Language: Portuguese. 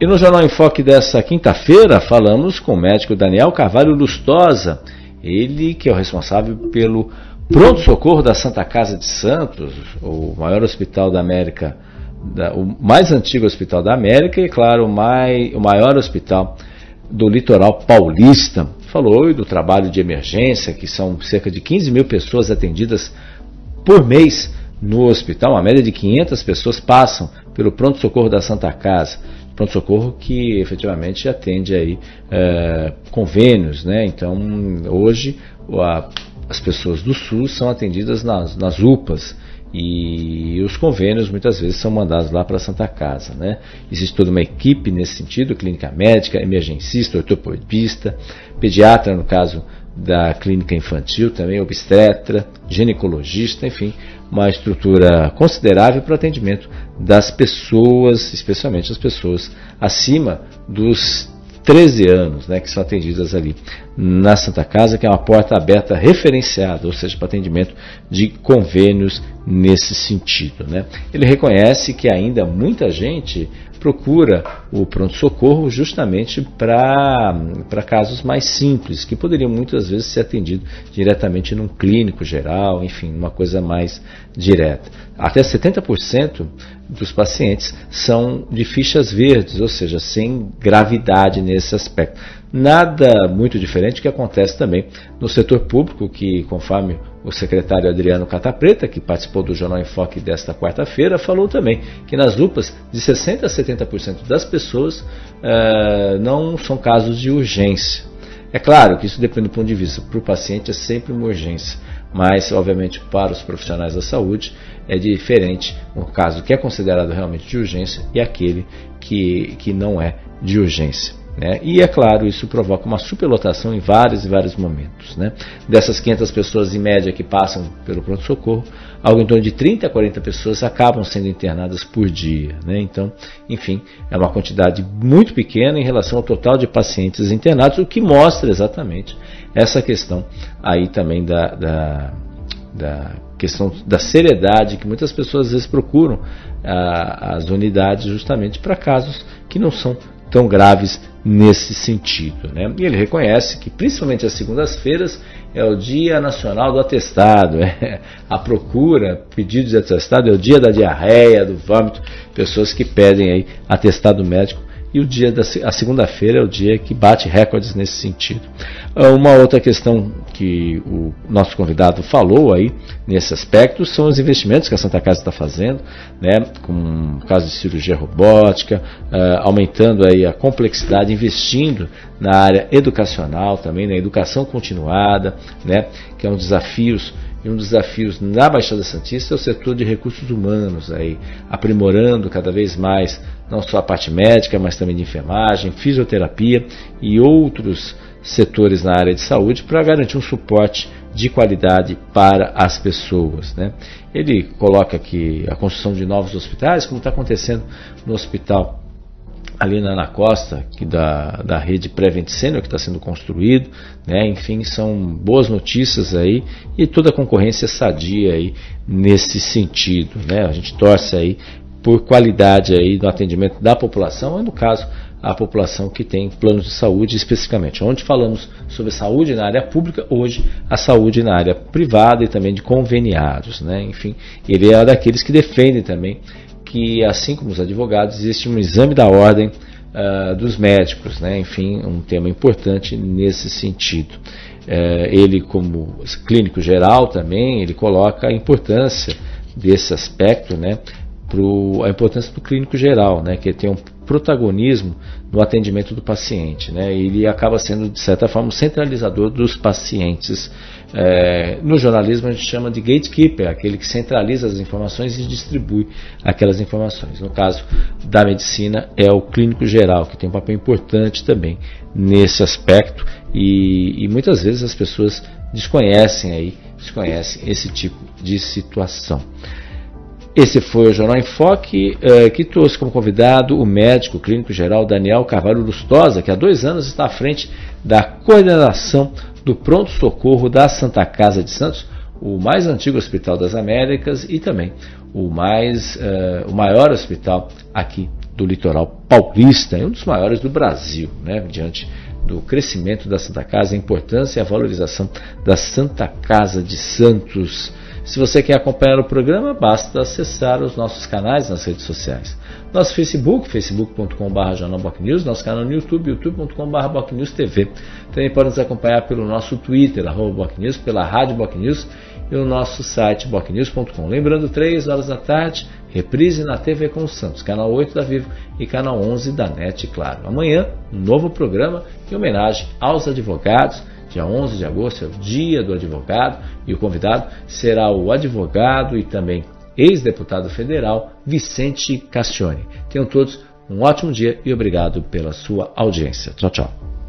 E no Jornal em Foque dessa quinta-feira, falamos com o médico Daniel Carvalho Lustosa, ele que é o responsável pelo pronto-socorro da Santa Casa de Santos, o maior hospital da América, da, o mais antigo hospital da América e, claro, o, mai, o maior hospital do litoral paulista. Falou do trabalho de emergência, que são cerca de 15 mil pessoas atendidas por mês no hospital, uma média de 500 pessoas passam pelo pronto-socorro da Santa Casa pronto-socorro que efetivamente atende aí é, convênios, né? Então, hoje a, as pessoas do SUS são atendidas nas, nas UPAs e os convênios muitas vezes são mandados lá para a Santa Casa, né? Existe toda uma equipe nesse sentido, clínica médica, emergencista, ortopedista, pediatra no caso da clínica infantil também, obstetra, ginecologista, enfim, uma estrutura considerável para o atendimento das pessoas, especialmente as pessoas acima dos 13 anos, né, que são atendidas ali na Santa Casa, que é uma porta aberta referenciada, ou seja, para atendimento de convênios nesse sentido. Né. Ele reconhece que ainda muita gente procura o pronto-socorro justamente para casos mais simples, que poderiam muitas vezes ser atendidos diretamente num clínico geral, enfim, uma coisa mais direta. Até 70% dos pacientes são de fichas verdes, ou seja, sem gravidade nesse aspecto. Nada muito diferente que acontece também no setor público, que conforme o secretário Adriano Catapreta, que participou do Jornal em Foque desta quarta-feira, falou também que nas lupas de 60% a 70% das pessoas uh, não são casos de urgência. É claro que isso depende do ponto de vista. Para o paciente é sempre uma urgência, mas, obviamente, para os profissionais da saúde é diferente um caso que é considerado realmente de urgência e aquele que, que não é de urgência. Né? E é claro, isso provoca uma superlotação em vários e vários momentos. Né? Dessas 500 pessoas em média que passam pelo pronto-socorro, algo em torno de 30 a 40 pessoas acabam sendo internadas por dia. Né? Então, enfim, é uma quantidade muito pequena em relação ao total de pacientes internados, o que mostra exatamente essa questão aí também da, da, da questão da seriedade que muitas pessoas às vezes procuram ah, as unidades justamente para casos que não são tão graves nesse sentido. Né? E ele reconhece que, principalmente as segundas-feiras, é o Dia Nacional do Atestado, é a procura, pedidos de atestado, é o dia da diarreia, do vômito, pessoas que pedem aí atestado médico e o dia da a segunda-feira é o dia que bate recordes nesse sentido. Ah, uma outra questão que o nosso convidado falou aí nesse aspecto são os investimentos que a Santa Casa está fazendo, né, com caso de cirurgia robótica, uh, aumentando aí a complexidade, investindo na área educacional também, na educação continuada, né, que é um desafio e um dos desafios na Baixada Santista é o setor de recursos humanos, aí, aprimorando cada vez mais não só a parte médica, mas também de enfermagem, fisioterapia e outros setores na área de saúde para garantir um suporte de qualidade para as pessoas. Né? Ele coloca aqui a construção de novos hospitais, como está acontecendo no hospital ali na Ana Costa, que da, da rede Prevent Senior que está sendo construído, né? enfim, são boas notícias aí e toda a concorrência sadia aí nesse sentido, né? A gente torce aí por qualidade aí do atendimento da população, e no caso a população que tem planos de saúde especificamente. Onde falamos sobre saúde na área pública, hoje a saúde na área privada e também de conveniados, né? Enfim, ele é daqueles que defendem também que, assim como os advogados, existe um exame da ordem uh, dos médicos, né? enfim, um tema importante nesse sentido. Uh, ele, como clínico geral também, ele coloca a importância desse aspecto, né? Pro, a importância do clínico geral, né? que tem um protagonismo no atendimento do paciente. Né? Ele acaba sendo, de certa forma, centralizador dos pacientes. É, no jornalismo a gente chama de gatekeeper, aquele que centraliza as informações e distribui aquelas informações. No caso da medicina, é o clínico geral, que tem um papel importante também nesse aspecto e, e muitas vezes as pessoas desconhecem aí, desconhecem esse tipo de situação. Esse foi o Jornal em Foque, eh, que trouxe como convidado o médico clínico geral Daniel Carvalho Lustosa, que há dois anos está à frente da coordenação do pronto-socorro da Santa Casa de Santos, o mais antigo hospital das Américas e também o, mais, uh, o maior hospital aqui do litoral paulista, é um dos maiores do Brasil, né, diante do crescimento da Santa Casa, a importância e a valorização da Santa Casa de Santos. Se você quer acompanhar o programa, basta acessar os nossos canais nas redes sociais. Nosso Facebook, facebook.com.br jornalbocnews, nosso canal no YouTube, youtube.com.br TV. Também pode nos acompanhar pelo nosso Twitter, arroba pela Rádio Bocnews e o nosso site bocnews.com. Lembrando, 3 horas da tarde, reprise na TV com Santos, canal 8 da Vivo e canal 11 da NET, claro. Amanhã, um novo programa em homenagem aos advogados. Dia 11 de agosto é o dia do advogado e o convidado será o advogado e também ex-deputado federal Vicente Castione. Tenham todos um ótimo dia e obrigado pela sua audiência. Tchau, tchau.